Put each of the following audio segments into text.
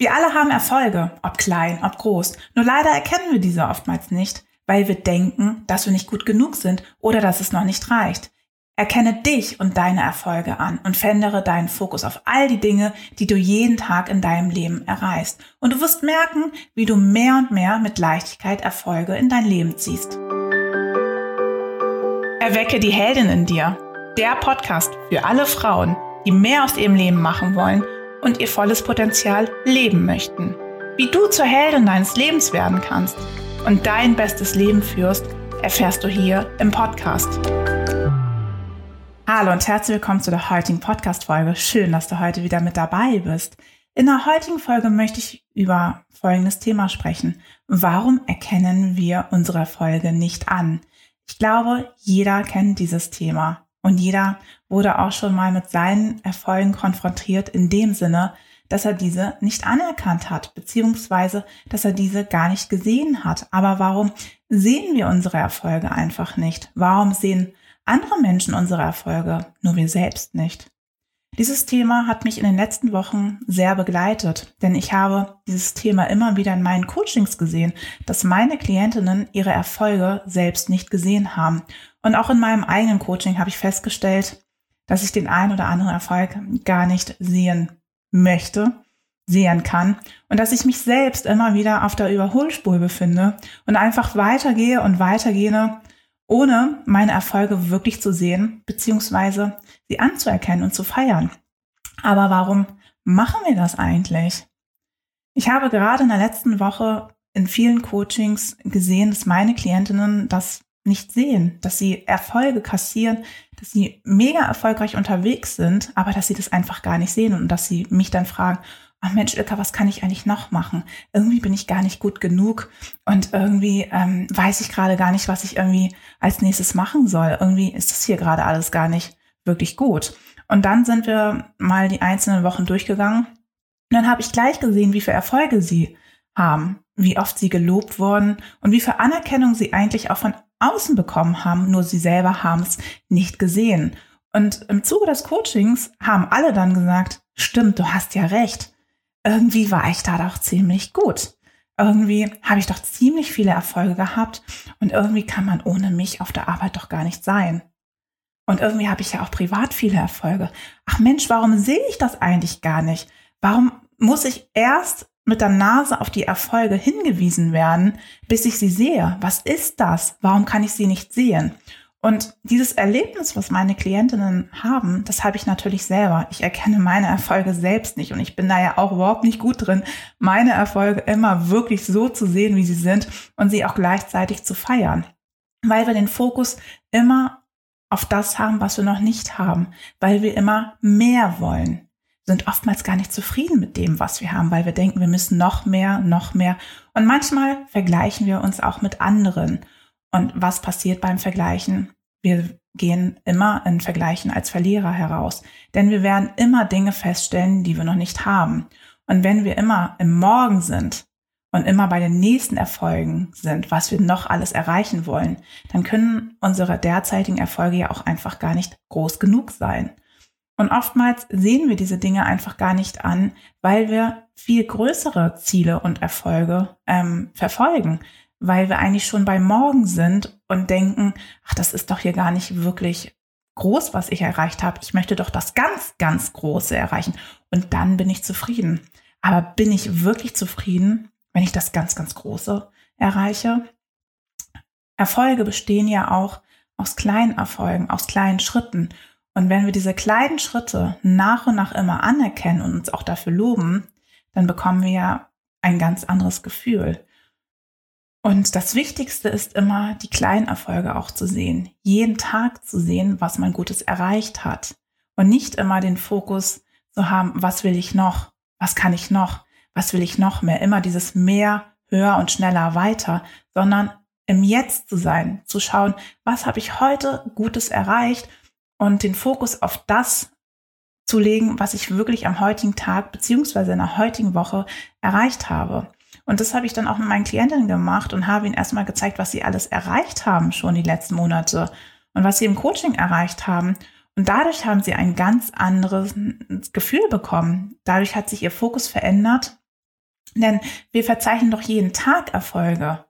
Wir alle haben Erfolge, ob klein, ob groß. Nur leider erkennen wir diese oftmals nicht, weil wir denken, dass wir nicht gut genug sind oder dass es noch nicht reicht. Erkenne dich und deine Erfolge an und verändere deinen Fokus auf all die Dinge, die du jeden Tag in deinem Leben erreichst. Und du wirst merken, wie du mehr und mehr mit Leichtigkeit Erfolge in dein Leben ziehst. Erwecke die Heldin in dir. Der Podcast für alle Frauen, die mehr aus ihrem Leben machen wollen und ihr volles Potenzial leben möchten. Wie du zur Heldin deines Lebens werden kannst und dein bestes Leben führst, erfährst du hier im Podcast. Hallo und herzlich willkommen zu der heutigen Podcast-Folge. Schön, dass du heute wieder mit dabei bist. In der heutigen Folge möchte ich über folgendes Thema sprechen. Warum erkennen wir unsere Erfolge nicht an? Ich glaube, jeder kennt dieses Thema. Und jeder wurde auch schon mal mit seinen Erfolgen konfrontiert in dem Sinne, dass er diese nicht anerkannt hat, beziehungsweise dass er diese gar nicht gesehen hat. Aber warum sehen wir unsere Erfolge einfach nicht? Warum sehen andere Menschen unsere Erfolge, nur wir selbst nicht? Dieses Thema hat mich in den letzten Wochen sehr begleitet, denn ich habe dieses Thema immer wieder in meinen Coachings gesehen, dass meine Klientinnen ihre Erfolge selbst nicht gesehen haben und auch in meinem eigenen Coaching habe ich festgestellt, dass ich den einen oder anderen Erfolg gar nicht sehen möchte, sehen kann und dass ich mich selbst immer wieder auf der Überholspur befinde und einfach weitergehe und weitergehe, ohne meine Erfolge wirklich zu sehen, beziehungsweise sie anzuerkennen und zu feiern. Aber warum machen wir das eigentlich? Ich habe gerade in der letzten Woche in vielen Coachings gesehen, dass meine Klientinnen das nicht sehen, dass sie Erfolge kassieren, dass sie mega erfolgreich unterwegs sind, aber dass sie das einfach gar nicht sehen und dass sie mich dann fragen, ach Mensch, Ilka, was kann ich eigentlich noch machen? Irgendwie bin ich gar nicht gut genug und irgendwie ähm, weiß ich gerade gar nicht, was ich irgendwie als nächstes machen soll. Irgendwie ist das hier gerade alles gar nicht wirklich gut. Und dann sind wir mal die einzelnen Wochen durchgegangen und dann habe ich gleich gesehen, wie viele Erfolge sie haben, wie oft sie gelobt wurden und wie viel Anerkennung sie eigentlich auch von außen bekommen haben, nur sie selber haben es nicht gesehen. Und im Zuge des Coachings haben alle dann gesagt, stimmt, du hast ja recht. Irgendwie war ich da doch ziemlich gut. Irgendwie habe ich doch ziemlich viele Erfolge gehabt und irgendwie kann man ohne mich auf der Arbeit doch gar nicht sein. Und irgendwie habe ich ja auch privat viele Erfolge. Ach Mensch, warum sehe ich das eigentlich gar nicht? Warum muss ich erst mit der Nase auf die Erfolge hingewiesen werden, bis ich sie sehe. Was ist das? Warum kann ich sie nicht sehen? Und dieses Erlebnis, was meine Klientinnen haben, das habe ich natürlich selber. Ich erkenne meine Erfolge selbst nicht und ich bin da ja auch überhaupt nicht gut drin, meine Erfolge immer wirklich so zu sehen, wie sie sind und sie auch gleichzeitig zu feiern. Weil wir den Fokus immer auf das haben, was wir noch nicht haben, weil wir immer mehr wollen sind oftmals gar nicht zufrieden mit dem, was wir haben, weil wir denken, wir müssen noch mehr, noch mehr. Und manchmal vergleichen wir uns auch mit anderen. Und was passiert beim Vergleichen? Wir gehen immer in Vergleichen als Verlierer heraus. Denn wir werden immer Dinge feststellen, die wir noch nicht haben. Und wenn wir immer im Morgen sind und immer bei den nächsten Erfolgen sind, was wir noch alles erreichen wollen, dann können unsere derzeitigen Erfolge ja auch einfach gar nicht groß genug sein. Und oftmals sehen wir diese Dinge einfach gar nicht an, weil wir viel größere Ziele und Erfolge ähm, verfolgen, weil wir eigentlich schon bei morgen sind und denken, ach, das ist doch hier gar nicht wirklich groß, was ich erreicht habe. Ich möchte doch das ganz, ganz Große erreichen. Und dann bin ich zufrieden. Aber bin ich wirklich zufrieden, wenn ich das ganz, ganz Große erreiche? Erfolge bestehen ja auch aus kleinen Erfolgen, aus kleinen Schritten. Und wenn wir diese kleinen Schritte nach und nach immer anerkennen und uns auch dafür loben, dann bekommen wir ja ein ganz anderes Gefühl. Und das Wichtigste ist immer, die kleinen Erfolge auch zu sehen, jeden Tag zu sehen, was man Gutes erreicht hat. Und nicht immer den Fokus zu haben, was will ich noch, was kann ich noch, was will ich noch mehr, immer dieses mehr, höher und schneller weiter, sondern im Jetzt zu sein, zu schauen, was habe ich heute Gutes erreicht und den Fokus auf das zu legen, was ich wirklich am heutigen Tag beziehungsweise in der heutigen Woche erreicht habe. Und das habe ich dann auch mit meinen Klientinnen gemacht und habe ihnen erstmal gezeigt, was sie alles erreicht haben schon die letzten Monate und was sie im Coaching erreicht haben. Und dadurch haben sie ein ganz anderes Gefühl bekommen. Dadurch hat sich ihr Fokus verändert Denn wir verzeichnen doch jeden Tag Erfolge.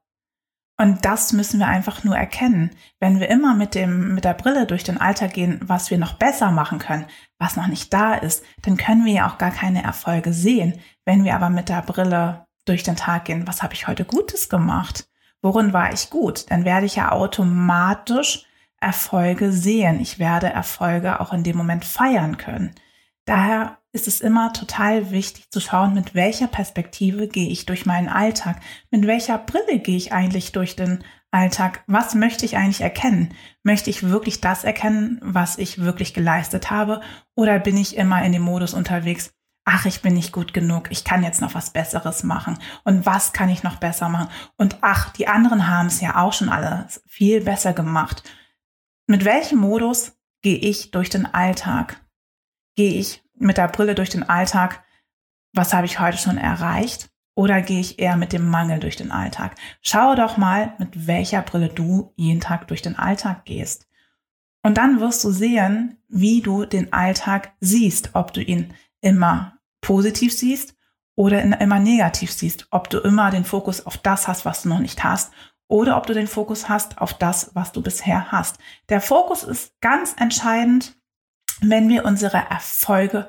Und das müssen wir einfach nur erkennen. Wenn wir immer mit dem, mit der Brille durch den Alltag gehen, was wir noch besser machen können, was noch nicht da ist, dann können wir ja auch gar keine Erfolge sehen. Wenn wir aber mit der Brille durch den Tag gehen, was habe ich heute Gutes gemacht? Worin war ich gut? Dann werde ich ja automatisch Erfolge sehen. Ich werde Erfolge auch in dem Moment feiern können. Daher ist es immer total wichtig zu schauen, mit welcher Perspektive gehe ich durch meinen Alltag, mit welcher Brille gehe ich eigentlich durch den Alltag, was möchte ich eigentlich erkennen? Möchte ich wirklich das erkennen, was ich wirklich geleistet habe, oder bin ich immer in dem Modus unterwegs, ach, ich bin nicht gut genug, ich kann jetzt noch was Besseres machen und was kann ich noch besser machen und ach, die anderen haben es ja auch schon alles viel besser gemacht. Mit welchem Modus gehe ich durch den Alltag? Gehe ich mit der Brille durch den Alltag, was habe ich heute schon erreicht? Oder gehe ich eher mit dem Mangel durch den Alltag? Schau doch mal, mit welcher Brille du jeden Tag durch den Alltag gehst. Und dann wirst du sehen, wie du den Alltag siehst, ob du ihn immer positiv siehst oder immer negativ siehst, ob du immer den Fokus auf das hast, was du noch nicht hast oder ob du den Fokus hast auf das, was du bisher hast. Der Fokus ist ganz entscheidend wenn wir unsere Erfolge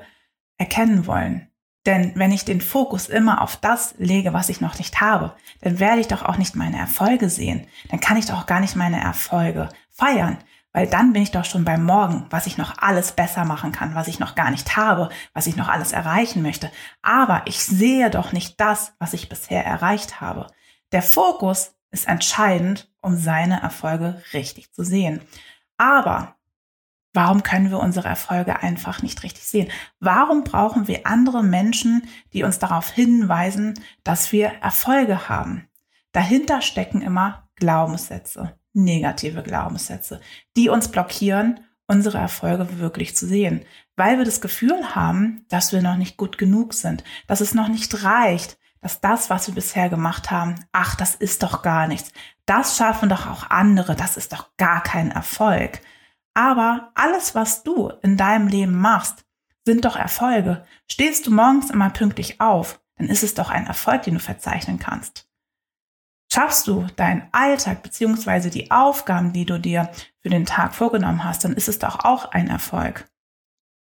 erkennen wollen. Denn wenn ich den Fokus immer auf das lege, was ich noch nicht habe, dann werde ich doch auch nicht meine Erfolge sehen. Dann kann ich doch auch gar nicht meine Erfolge feiern, weil dann bin ich doch schon beim Morgen, was ich noch alles besser machen kann, was ich noch gar nicht habe, was ich noch alles erreichen möchte. Aber ich sehe doch nicht das, was ich bisher erreicht habe. Der Fokus ist entscheidend, um seine Erfolge richtig zu sehen. Aber Warum können wir unsere Erfolge einfach nicht richtig sehen? Warum brauchen wir andere Menschen, die uns darauf hinweisen, dass wir Erfolge haben? Dahinter stecken immer Glaubenssätze, negative Glaubenssätze, die uns blockieren, unsere Erfolge wirklich zu sehen, weil wir das Gefühl haben, dass wir noch nicht gut genug sind, dass es noch nicht reicht, dass das, was wir bisher gemacht haben, ach, das ist doch gar nichts. Das schaffen doch auch andere, das ist doch gar kein Erfolg. Aber alles, was du in deinem Leben machst, sind doch Erfolge. Stehst du morgens immer pünktlich auf, dann ist es doch ein Erfolg, den du verzeichnen kannst. Schaffst du deinen Alltag beziehungsweise die Aufgaben, die du dir für den Tag vorgenommen hast, dann ist es doch auch ein Erfolg.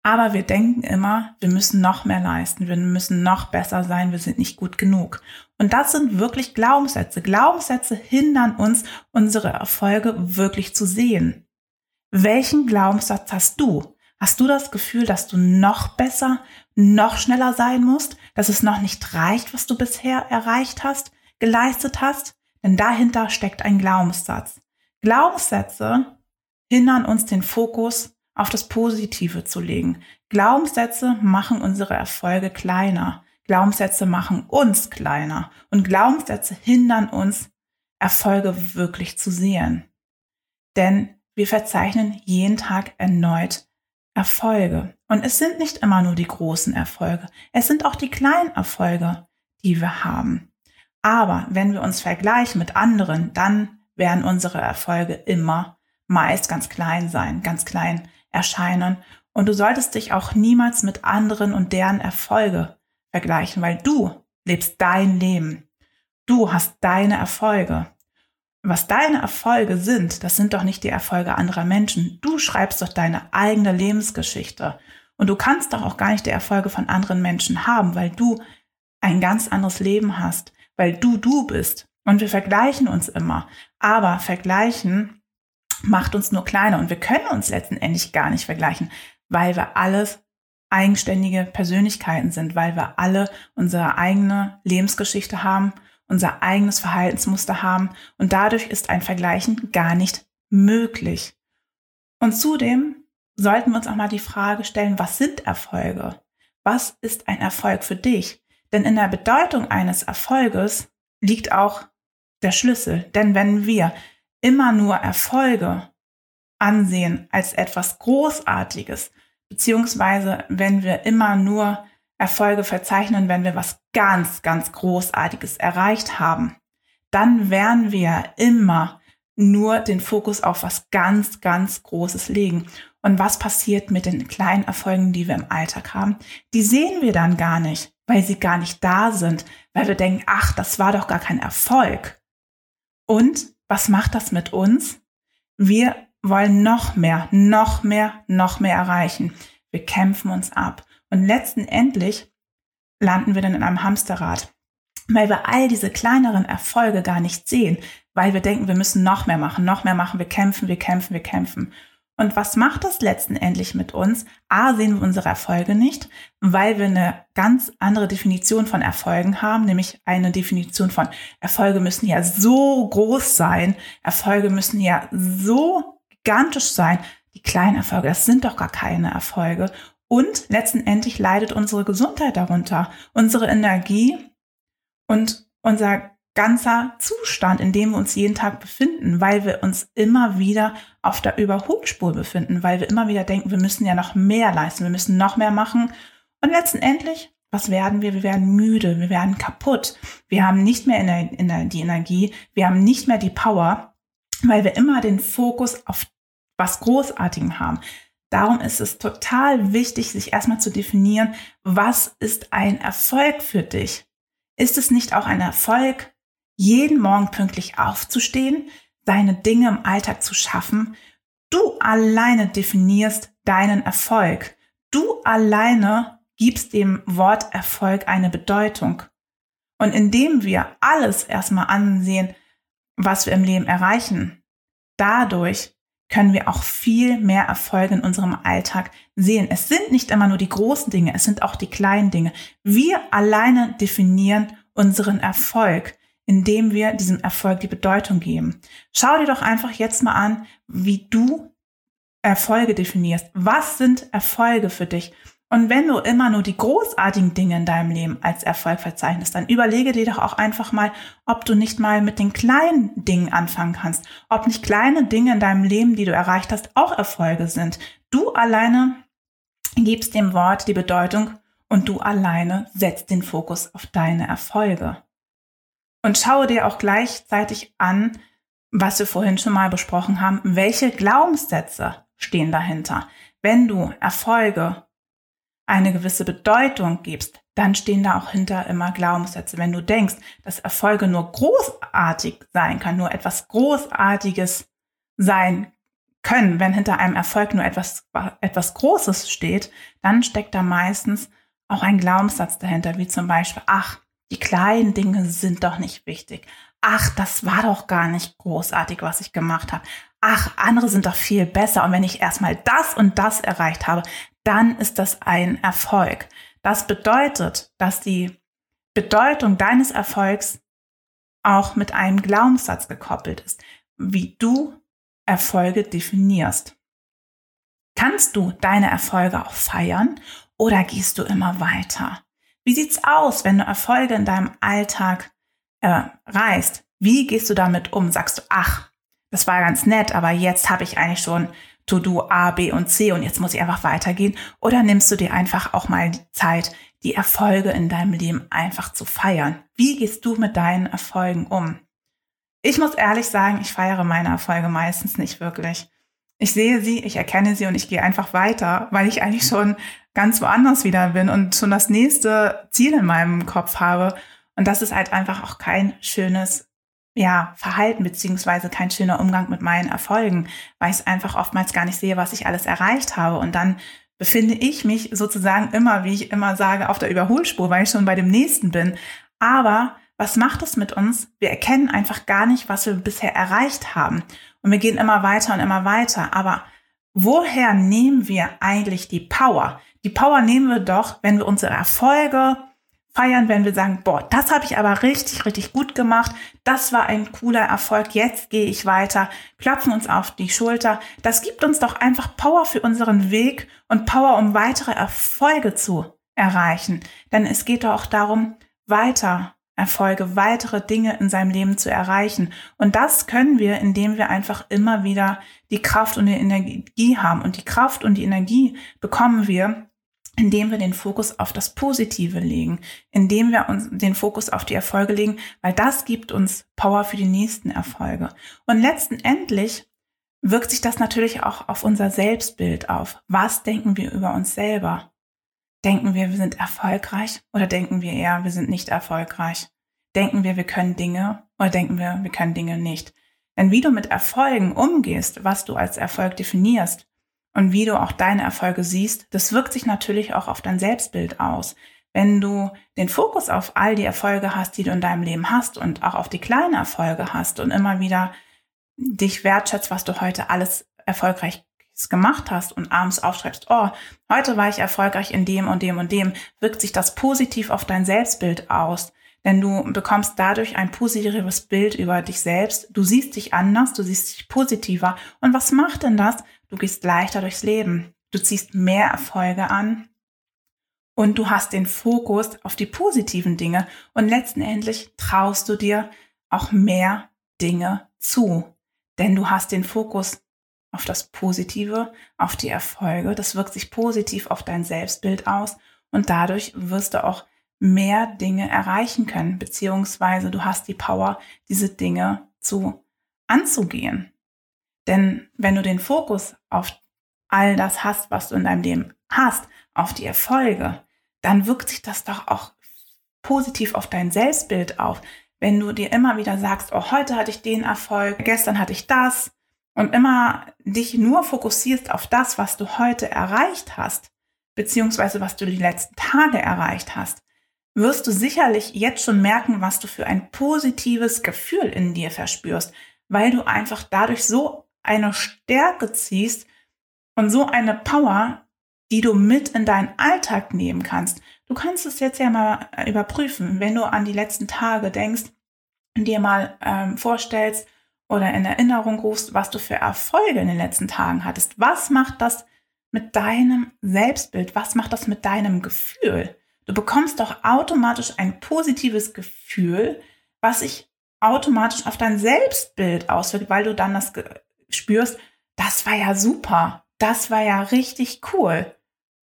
Aber wir denken immer, wir müssen noch mehr leisten, wir müssen noch besser sein, wir sind nicht gut genug. Und das sind wirklich Glaubenssätze. Glaubenssätze hindern uns, unsere Erfolge wirklich zu sehen. Welchen Glaubenssatz hast du? Hast du das Gefühl, dass du noch besser, noch schneller sein musst, dass es noch nicht reicht, was du bisher erreicht hast, geleistet hast? Denn dahinter steckt ein Glaubenssatz. Glaubenssätze hindern uns den Fokus auf das Positive zu legen. Glaubenssätze machen unsere Erfolge kleiner. Glaubenssätze machen uns kleiner. Und Glaubenssätze hindern uns, Erfolge wirklich zu sehen. Denn wir verzeichnen jeden Tag erneut Erfolge. Und es sind nicht immer nur die großen Erfolge, es sind auch die kleinen Erfolge, die wir haben. Aber wenn wir uns vergleichen mit anderen, dann werden unsere Erfolge immer meist ganz klein sein, ganz klein erscheinen. Und du solltest dich auch niemals mit anderen und deren Erfolge vergleichen, weil du lebst dein Leben. Du hast deine Erfolge was deine Erfolge sind, das sind doch nicht die Erfolge anderer Menschen. Du schreibst doch deine eigene Lebensgeschichte. Und du kannst doch auch gar nicht die Erfolge von anderen Menschen haben, weil du ein ganz anderes Leben hast, weil du du bist. Und wir vergleichen uns immer. Aber vergleichen macht uns nur kleiner und wir können uns letztendlich gar nicht vergleichen, weil wir alles eigenständige Persönlichkeiten sind, weil wir alle unsere eigene Lebensgeschichte haben unser eigenes Verhaltensmuster haben und dadurch ist ein Vergleichen gar nicht möglich. Und zudem sollten wir uns auch mal die Frage stellen, was sind Erfolge? Was ist ein Erfolg für dich? Denn in der Bedeutung eines Erfolges liegt auch der Schlüssel. Denn wenn wir immer nur Erfolge ansehen als etwas Großartiges, beziehungsweise wenn wir immer nur Erfolge verzeichnen, wenn wir was ganz, ganz Großartiges erreicht haben, dann werden wir immer nur den Fokus auf was ganz, ganz Großes legen. Und was passiert mit den kleinen Erfolgen, die wir im Alltag haben? Die sehen wir dann gar nicht, weil sie gar nicht da sind, weil wir denken, ach, das war doch gar kein Erfolg. Und was macht das mit uns? Wir wollen noch mehr, noch mehr, noch mehr erreichen. Wir kämpfen uns ab. Und letztendlich landen wir dann in einem Hamsterrad, weil wir all diese kleineren Erfolge gar nicht sehen, weil wir denken, wir müssen noch mehr machen, noch mehr machen, wir kämpfen, wir kämpfen, wir kämpfen. Und was macht das letztendlich mit uns? A, sehen wir unsere Erfolge nicht, weil wir eine ganz andere Definition von Erfolgen haben, nämlich eine Definition von Erfolge müssen ja so groß sein, Erfolge müssen ja so gigantisch sein. Die kleinen Erfolge, das sind doch gar keine Erfolge. Und letztendlich leidet unsere Gesundheit darunter, unsere Energie und unser ganzer Zustand, in dem wir uns jeden Tag befinden, weil wir uns immer wieder auf der Überholspur befinden, weil wir immer wieder denken, wir müssen ja noch mehr leisten, wir müssen noch mehr machen. Und letztendlich, was werden wir? Wir werden müde, wir werden kaputt, wir haben nicht mehr die Energie, wir haben nicht mehr die Power, weil wir immer den Fokus auf was Großartigem haben. Darum ist es total wichtig, sich erstmal zu definieren, was ist ein Erfolg für dich? Ist es nicht auch ein Erfolg, jeden Morgen pünktlich aufzustehen, deine Dinge im Alltag zu schaffen? Du alleine definierst deinen Erfolg. Du alleine gibst dem Wort Erfolg eine Bedeutung. Und indem wir alles erstmal ansehen, was wir im Leben erreichen, dadurch können wir auch viel mehr Erfolge in unserem Alltag sehen. Es sind nicht immer nur die großen Dinge, es sind auch die kleinen Dinge. Wir alleine definieren unseren Erfolg, indem wir diesem Erfolg die Bedeutung geben. Schau dir doch einfach jetzt mal an, wie du Erfolge definierst. Was sind Erfolge für dich? Und wenn du immer nur die großartigen Dinge in deinem Leben als Erfolg verzeichnest, dann überlege dir doch auch einfach mal, ob du nicht mal mit den kleinen Dingen anfangen kannst. Ob nicht kleine Dinge in deinem Leben, die du erreicht hast, auch Erfolge sind. Du alleine gibst dem Wort die Bedeutung und du alleine setzt den Fokus auf deine Erfolge. Und schaue dir auch gleichzeitig an, was wir vorhin schon mal besprochen haben, welche Glaubenssätze stehen dahinter. Wenn du Erfolge eine gewisse Bedeutung gibst, dann stehen da auch hinter immer Glaubenssätze. Wenn du denkst, dass Erfolge nur großartig sein kann, nur etwas Großartiges sein können, wenn hinter einem Erfolg nur etwas, etwas Großes steht, dann steckt da meistens auch ein Glaubenssatz dahinter, wie zum Beispiel, ach, die kleinen Dinge sind doch nicht wichtig. Ach, das war doch gar nicht großartig, was ich gemacht habe. Ach, andere sind doch viel besser. Und wenn ich erstmal das und das erreicht habe, dann ist das ein Erfolg. Das bedeutet, dass die Bedeutung deines Erfolgs auch mit einem Glaubenssatz gekoppelt ist, wie du Erfolge definierst. Kannst du deine Erfolge auch feiern oder gehst du immer weiter? Wie sieht's aus, wenn du Erfolge in deinem Alltag erreichst? Wie gehst du damit um? Sagst du, ach, das war ganz nett, aber jetzt habe ich eigentlich schon To-Do A, B und C und jetzt muss ich einfach weitergehen? Oder nimmst du dir einfach auch mal die Zeit, die Erfolge in deinem Leben einfach zu feiern? Wie gehst du mit deinen Erfolgen um? Ich muss ehrlich sagen, ich feiere meine Erfolge meistens nicht wirklich. Ich sehe sie, ich erkenne sie und ich gehe einfach weiter, weil ich eigentlich schon ganz woanders wieder bin und schon das nächste Ziel in meinem Kopf habe. Und das ist halt einfach auch kein schönes ja, Verhalten beziehungsweise kein schöner Umgang mit meinen Erfolgen, weil ich einfach oftmals gar nicht sehe, was ich alles erreicht habe. Und dann befinde ich mich sozusagen immer, wie ich immer sage, auf der Überholspur, weil ich schon bei dem nächsten bin. Aber was macht es mit uns? Wir erkennen einfach gar nicht, was wir bisher erreicht haben. Und wir gehen immer weiter und immer weiter. Aber woher nehmen wir eigentlich die Power? Die Power nehmen wir doch, wenn wir unsere Erfolge, feiern, wenn wir sagen, boah, das habe ich aber richtig, richtig gut gemacht. Das war ein cooler Erfolg. Jetzt gehe ich weiter. Klopfen uns auf die Schulter. Das gibt uns doch einfach Power für unseren Weg und Power, um weitere Erfolge zu erreichen. Denn es geht doch auch darum, weiter Erfolge, weitere Dinge in seinem Leben zu erreichen. Und das können wir, indem wir einfach immer wieder die Kraft und die Energie haben. Und die Kraft und die Energie bekommen wir, indem wir den Fokus auf das Positive legen, indem wir uns den Fokus auf die Erfolge legen, weil das gibt uns Power für die nächsten Erfolge. Und letzten Endlich wirkt sich das natürlich auch auf unser Selbstbild auf. Was denken wir über uns selber? Denken wir, wir sind erfolgreich oder denken wir eher, wir sind nicht erfolgreich? Denken wir, wir können Dinge oder denken wir, wir können Dinge nicht? Denn wie du mit Erfolgen umgehst, was du als Erfolg definierst und wie du auch deine Erfolge siehst, das wirkt sich natürlich auch auf dein Selbstbild aus. Wenn du den Fokus auf all die Erfolge hast, die du in deinem Leben hast und auch auf die kleinen Erfolge hast und immer wieder dich wertschätzt, was du heute alles erfolgreich gemacht hast und abends aufschreibst, oh, heute war ich erfolgreich in dem und dem und dem, wirkt sich das positiv auf dein Selbstbild aus. Denn du bekommst dadurch ein positives Bild über dich selbst. Du siehst dich anders, du siehst dich positiver. Und was macht denn das? Du gehst leichter durchs Leben. Du ziehst mehr Erfolge an. Und du hast den Fokus auf die positiven Dinge. Und letztendlich traust du dir auch mehr Dinge zu. Denn du hast den Fokus auf das Positive, auf die Erfolge. Das wirkt sich positiv auf dein Selbstbild aus und dadurch wirst du auch mehr Dinge erreichen können, beziehungsweise du hast die Power, diese Dinge zu anzugehen. Denn wenn du den Fokus auf all das hast, was du in deinem Leben hast, auf die Erfolge, dann wirkt sich das doch auch positiv auf dein Selbstbild auf. Wenn du dir immer wieder sagst, oh, heute hatte ich den Erfolg, gestern hatte ich das und immer dich nur fokussierst auf das, was du heute erreicht hast, beziehungsweise was du die letzten Tage erreicht hast, wirst du sicherlich jetzt schon merken, was du für ein positives Gefühl in dir verspürst, weil du einfach dadurch so eine Stärke ziehst und so eine Power, die du mit in deinen Alltag nehmen kannst. Du kannst es jetzt ja mal äh, überprüfen, wenn du an die letzten Tage denkst, dir mal ähm, vorstellst oder in Erinnerung rufst, was du für Erfolge in den letzten Tagen hattest. Was macht das mit deinem Selbstbild? Was macht das mit deinem Gefühl? Du bekommst doch automatisch ein positives Gefühl, was sich automatisch auf dein Selbstbild auswirkt, weil du dann das spürst, das war ja super, das war ja richtig cool.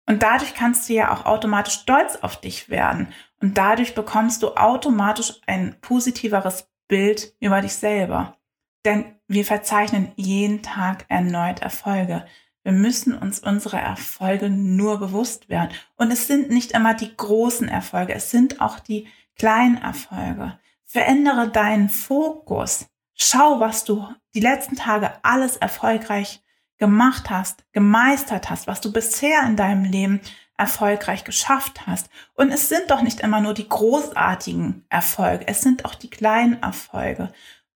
Und dadurch kannst du ja auch automatisch stolz auf dich werden. Und dadurch bekommst du automatisch ein positiveres Bild über dich selber. Denn wir verzeichnen jeden Tag erneut Erfolge. Wir müssen uns unsere Erfolge nur bewusst werden. Und es sind nicht immer die großen Erfolge, es sind auch die kleinen Erfolge. Verändere deinen Fokus. Schau, was du die letzten Tage alles erfolgreich gemacht hast, gemeistert hast, was du bisher in deinem Leben erfolgreich geschafft hast. Und es sind doch nicht immer nur die großartigen Erfolge, es sind auch die kleinen Erfolge.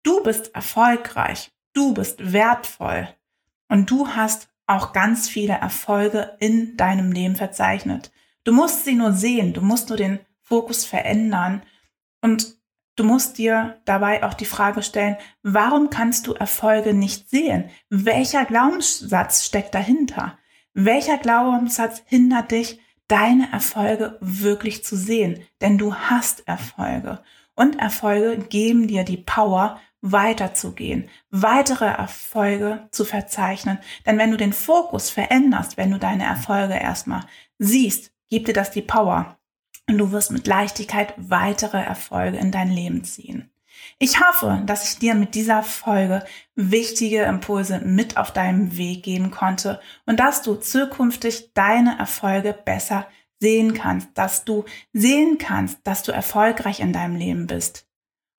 Du bist erfolgreich, du bist wertvoll und du hast auch ganz viele Erfolge in deinem Leben verzeichnet. Du musst sie nur sehen, du musst nur den Fokus verändern und Du musst dir dabei auch die Frage stellen, warum kannst du Erfolge nicht sehen? Welcher Glaubenssatz steckt dahinter? Welcher Glaubenssatz hindert dich, deine Erfolge wirklich zu sehen? Denn du hast Erfolge. Und Erfolge geben dir die Power, weiterzugehen, weitere Erfolge zu verzeichnen. Denn wenn du den Fokus veränderst, wenn du deine Erfolge erstmal siehst, gibt dir das die Power, und du wirst mit Leichtigkeit weitere Erfolge in dein Leben ziehen. Ich hoffe, dass ich dir mit dieser Folge wichtige Impulse mit auf deinem Weg geben konnte und dass du zukünftig deine Erfolge besser sehen kannst, dass du sehen kannst, dass du erfolgreich in deinem Leben bist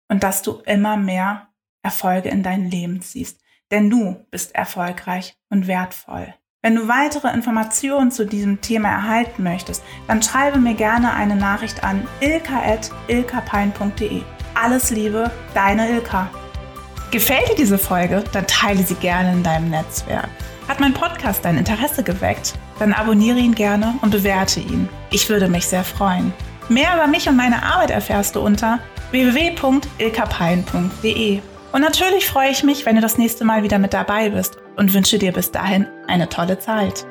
und dass du immer mehr Erfolge in dein Leben ziehst, denn du bist erfolgreich und wertvoll. Wenn du weitere Informationen zu diesem Thema erhalten möchtest, dann schreibe mir gerne eine Nachricht an ilka.ilkapein.de. Alles Liebe, deine Ilka. Gefällt dir diese Folge? Dann teile sie gerne in deinem Netzwerk. Hat mein Podcast dein Interesse geweckt? Dann abonniere ihn gerne und bewerte ihn. Ich würde mich sehr freuen. Mehr über mich und meine Arbeit erfährst du unter www.ilkapein.de. Und natürlich freue ich mich, wenn du das nächste Mal wieder mit dabei bist und wünsche dir bis dahin eine tolle Zeit.